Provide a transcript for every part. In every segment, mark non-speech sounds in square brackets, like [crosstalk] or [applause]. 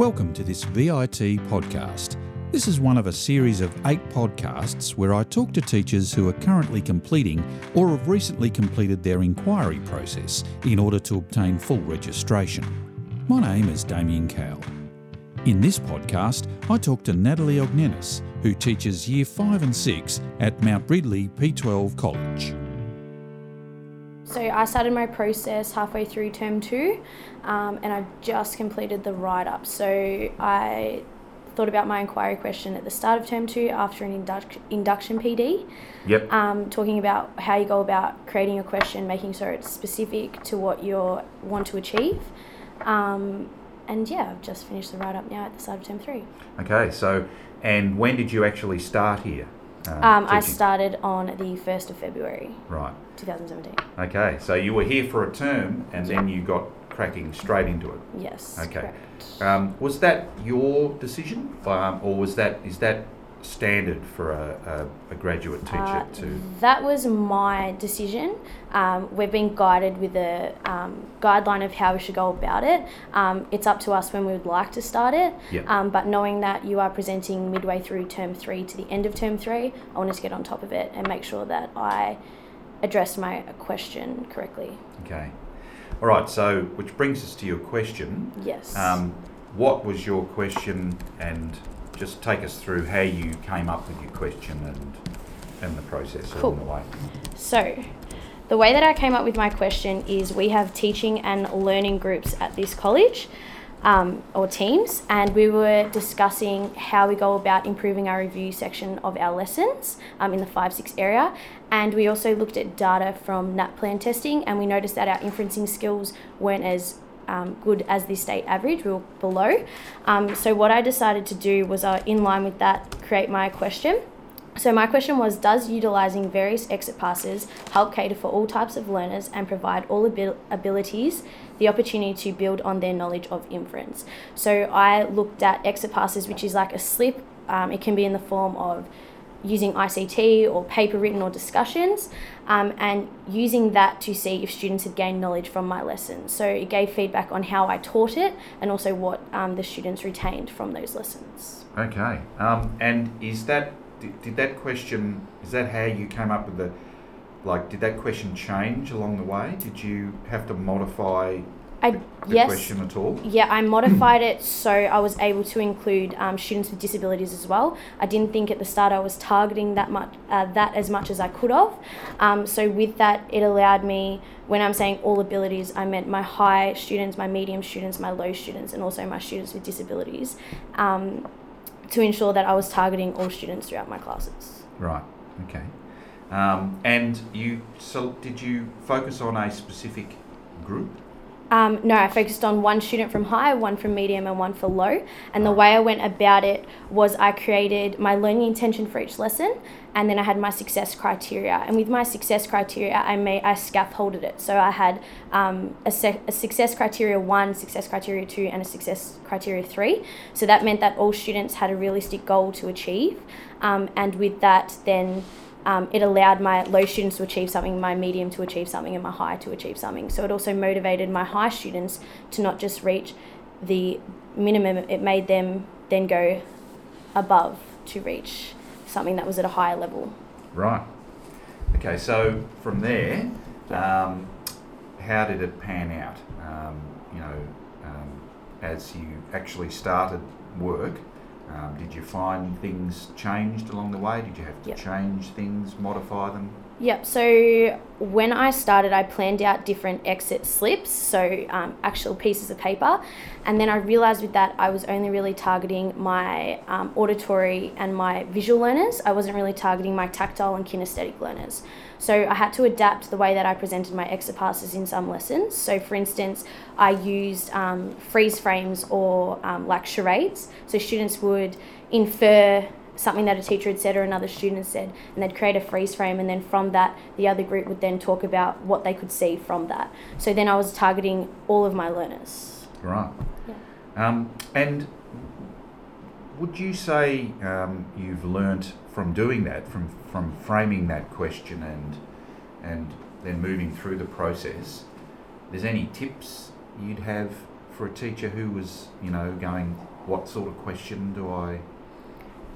Welcome to this VIT podcast. This is one of a series of eight podcasts where I talk to teachers who are currently completing or have recently completed their inquiry process in order to obtain full registration. My name is Damien Cowell. In this podcast, I talk to Natalie Ognenis, who teaches Year 5 and 6 at Mount Ridley P12 College. So I started my process halfway through term two, um, and I've just completed the write up. So I thought about my inquiry question at the start of term two after an induct- induction PD. Yep. Um, talking about how you go about creating a question, making sure it's specific to what you want to achieve. Um, and yeah, I've just finished the write up now at the start of term three. Okay, so and when did you actually start here? Um, I started on the 1st of February Right. 2017. Okay, so you were here for a term and then you got cracking straight into it. Yes. Okay. Correct. Um, was that your decision, um, or was that is that standard for a, a, a graduate teacher Uh, to? That was my decision. Um, we've been guided with a um, guideline of how we should go about it. Um, it's up to us when we would like to start it. Yep. Um, but knowing that you are presenting midway through term three to the end of term three, I wanted to get on top of it and make sure that I addressed my question correctly. Okay. All right. So, which brings us to your question. Yes. Um, what was your question, and just take us through how you came up with your question and and the process Cool. along the way. So, the way that I came up with my question is we have teaching and learning groups at this college um, or teams, and we were discussing how we go about improving our review section of our lessons um, in the 5 6 area. And we also looked at data from NAPLAN testing, and we noticed that our inferencing skills weren't as um, good as the state average, we were below. Um, so, what I decided to do was, uh, in line with that, create my question. So my question was, does utilising various exit passes help cater for all types of learners and provide all abil- abilities the opportunity to build on their knowledge of inference? So I looked at exit passes, which is like a slip. Um, it can be in the form of using ICT or paper written or discussions, um, and using that to see if students had gained knowledge from my lessons. So it gave feedback on how I taught it and also what um, the students retained from those lessons. Okay. Um, and is that did, did that question is that how you came up with the like did that question change along the way? Did you have to modify I the yes. question at all? Yeah, I modified it so I was able to include um, students with disabilities as well. I didn't think at the start I was targeting that much, uh, that as much as I could have. Um, so with that, it allowed me, when I'm saying all abilities, I meant my high students, my medium students, my low students, and also my students with disabilities, um, to ensure that I was targeting all students throughout my classes. Right. Okay. Um, and you so did you focus on a specific group? Um, no, I focused on one student from high, one from medium, and one for low. And the way I went about it was I created my learning intention for each lesson, and then I had my success criteria. And with my success criteria, I made I scaffolded it. So I had um, a, sec- a success criteria one, success criteria two, and a success criteria three. So that meant that all students had a realistic goal to achieve. Um, and with that, then um, it allowed my low students to achieve something, my medium to achieve something, and my high to achieve something. So it also motivated my high students to not just reach the minimum, it made them then go above to reach something that was at a higher level. Right. Okay. So from there, um, how did it pan out? Um, you know, um, as you actually started work, um, did you find things changed along the way? Did you have to Yep. change things, modify them? Yep. So when I started, I planned out different exit slips, so um, actual pieces of paper, and then I realized with that I was only really targeting my um, auditory and my visual learners. I wasn't really targeting my tactile and kinesthetic learners. So I had to adapt the way that I presented my exit passes in some lessons. So for instance, I used um, freeze frames or um, like charades. So students would infer something that a teacher had said or another student said, and they'd create a freeze frame, and then from that, the other group would then talk about what they could see from that. So then I was targeting all of my learners. Right. Um, and would you say um, you've learnt from doing that, from, from framing that question and, and then moving through the process, there's any tips you'd have for a teacher who was, you know, going, what sort of question do I?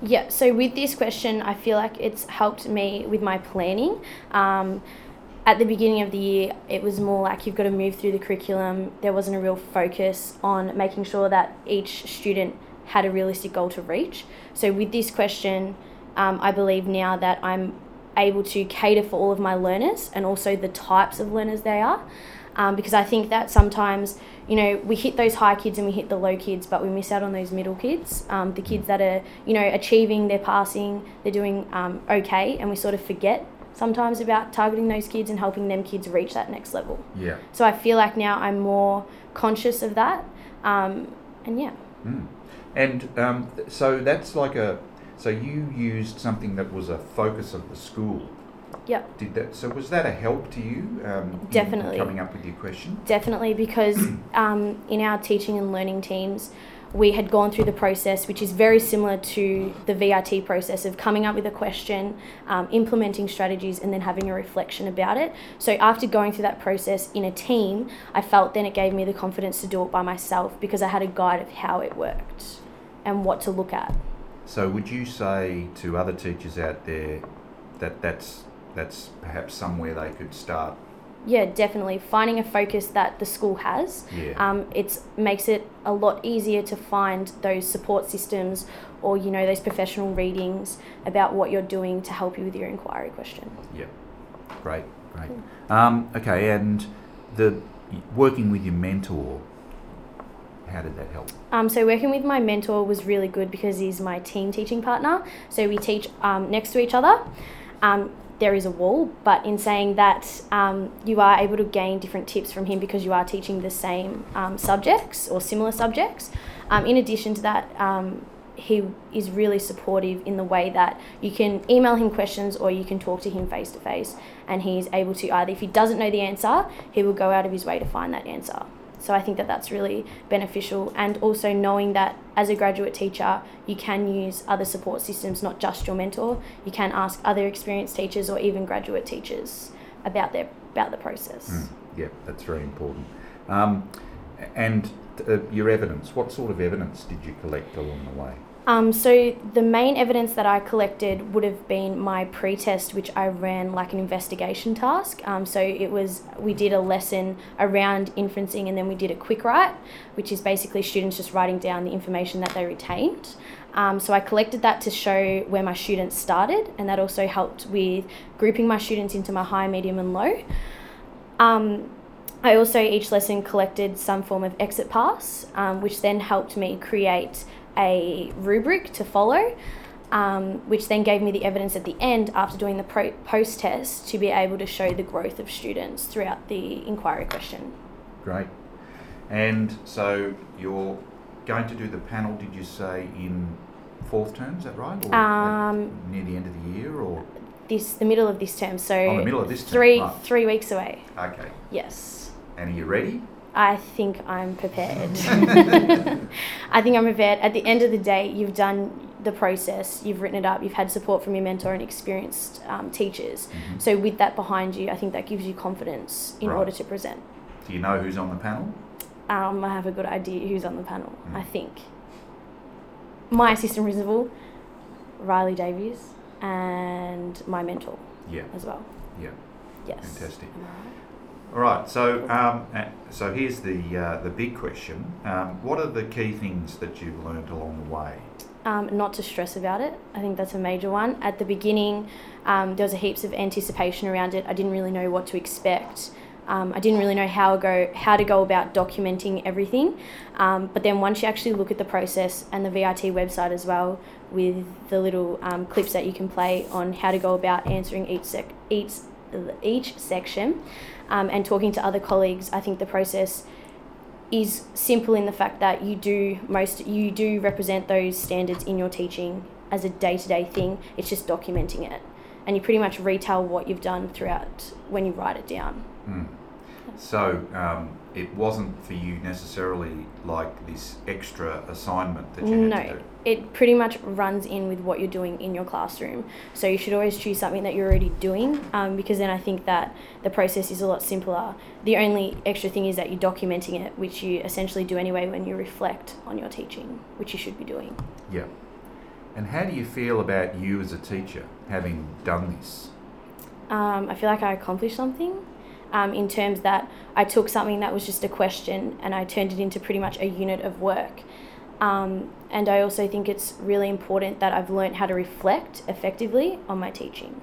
Yeah, so with this question, I feel like it's helped me with my planning. Um, at the beginning of the year, it was more like you've got to move through the curriculum. There wasn't a real focus on making sure that each student had a realistic goal to reach. So, with this question, um, I believe now that I'm able to cater for all of my learners and also the types of learners they are. Um, because I think that sometimes, you know, we hit those high kids and we hit the low kids, but we miss out on those middle kids, um, the kids that are, you know, achieving, they're passing, they're doing um, okay, and we sort of forget sometimes about targeting those kids and helping them kids reach that next level. Yeah. So I feel like now I'm more conscious of that, um, and yeah. Mm. And um, th- so that's like a. So you used something that was a focus of the school. Yep. Did that? So was that a help to you? Um, Definitely. coming up with your question. Definitely, because [clears throat] um, in our teaching and learning teams, we had gone through the process, which is very similar to the VIT process of coming up with a question, um, implementing strategies, and then having a reflection about it. So, after going through that process in a team, I felt then it gave me the confidence to do it by myself because I had a guide of how it worked and what to look at. So would you say to other teachers out there that that's that's perhaps somewhere they could start? Yeah, definitely. Finding a focus that the school has, Yeah. um, it makes it a lot easier to find those support systems or you know those professional readings about what you're doing to help you with your inquiry question. Yeah. Great. Great. Um, okay. And the working with your mentor. How did that help? Um, so working with my mentor was really good because he's my team teaching partner. So we teach um, next to each other. Um, there is a wall, but in saying that, um, you are able to gain different tips from him because you are teaching the same um, subjects or similar subjects. Um, in addition to that, he is really supportive in the way that you can email him questions or you can talk to him face to face, and he's able to either, if he doesn't know the answer, he will go out of his way to find that answer. So I think that that's really beneficial, and also knowing that as a graduate teacher, you can use other support systems, not just your mentor. You can ask other experienced teachers or even graduate teachers about their about the process. Mm, yeah, that's very important. Um, and uh, your evidence. What sort of evidence did you collect along the way? Um, so the main evidence that I collected would have been my pre-test, which I ran like an investigation task. Um, so it was we did a lesson around inferencing, and then we did a quick write, which is basically students just writing down the information that they retained. Um, so I collected that to show where my students started, and that also helped with grouping my students into my high, medium, and low. Um, I also each lesson collected some form of exit pass, um, which then helped me create a rubric to follow, um, which then gave me the evidence at the end after doing the pro- post test to be able to show the growth of students throughout the inquiry question. Great. And so you're going to do the panel, did you say, in fourth term, is that right? Or Um, near the end of the year or? This the middle of this term, so Oh, the middle of this term, three right. three weeks away. Okay. Yes. And are you ready? I think I'm prepared. [laughs] I think I'm prepared. At the end of the day, you've done the process, you've written it up, you've had support from your mentor and experienced um, teachers. Mhm. So, with that behind you, I think that gives you confidence in Right. order to present. Do you know who's on the panel? Um, I have a good idea who's on the panel, Mm. I think. My assistant principal, Riley Davies, and my mentor Yeah. as well. Yeah. Yes. Fantastic. All right. So, um, so here's the uh, the big question. Um, what are the key things that you've learned along the way? um, not to stress about it. I think that's a major one. At the beginning, um, there was a heaps of anticipation around it. I didn't really know what to expect. Um, I didn't really know how go how to go about documenting everything. Um, but then once you actually look at the process and the VIT website as well, with the little clips that you can play on how to go about answering each sec each each section, um, and talking to other colleagues, I think the process is simple in the fact that you do most you do represent those standards in your teaching as a day-to-day thing. It's just documenting it. And you pretty much retell what you've done throughout when you write it down. Hmm. So um, it wasn't for you necessarily like this extra assignment that you no, had to do. it pretty much runs in with what you're doing in your classroom. So you should always choose something that you're already doing um, because then I think that the process is a lot simpler. The only extra thing is that you're documenting it, which you essentially do anyway when you reflect on your teaching, which you should be doing. Yeah. And how do you feel about you as a teacher having done this? Um, I feel like I accomplished something. Um, in terms that I took something that was just a question and I turned it into pretty much a unit of work. Um, and I also think it's really important that I've learned how to reflect effectively on my teaching.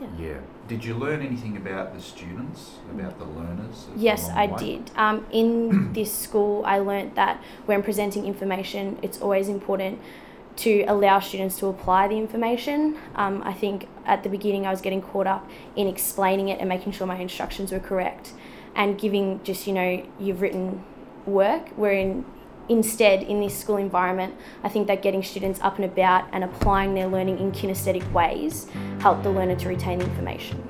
Yeah. Yeah. Did you learn anything about the students, about the learners? Yes, along I way? did. Um, in this school, I learnt that when presenting information, it's always important to allow students to apply the information. Um, I think at the beginning, I was getting caught up in explaining it and making sure my instructions were correct and giving just, you know, you've written work, wherein instead, in this school environment, I think that getting students up and about and applying their learning in kinesthetic ways help the learner to retain the information.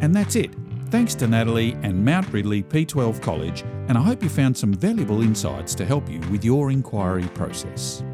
And that's it. Thanks to Natalie and Mount Ridley P12 College, and I hope you found some valuable insights to help you with your inquiry process.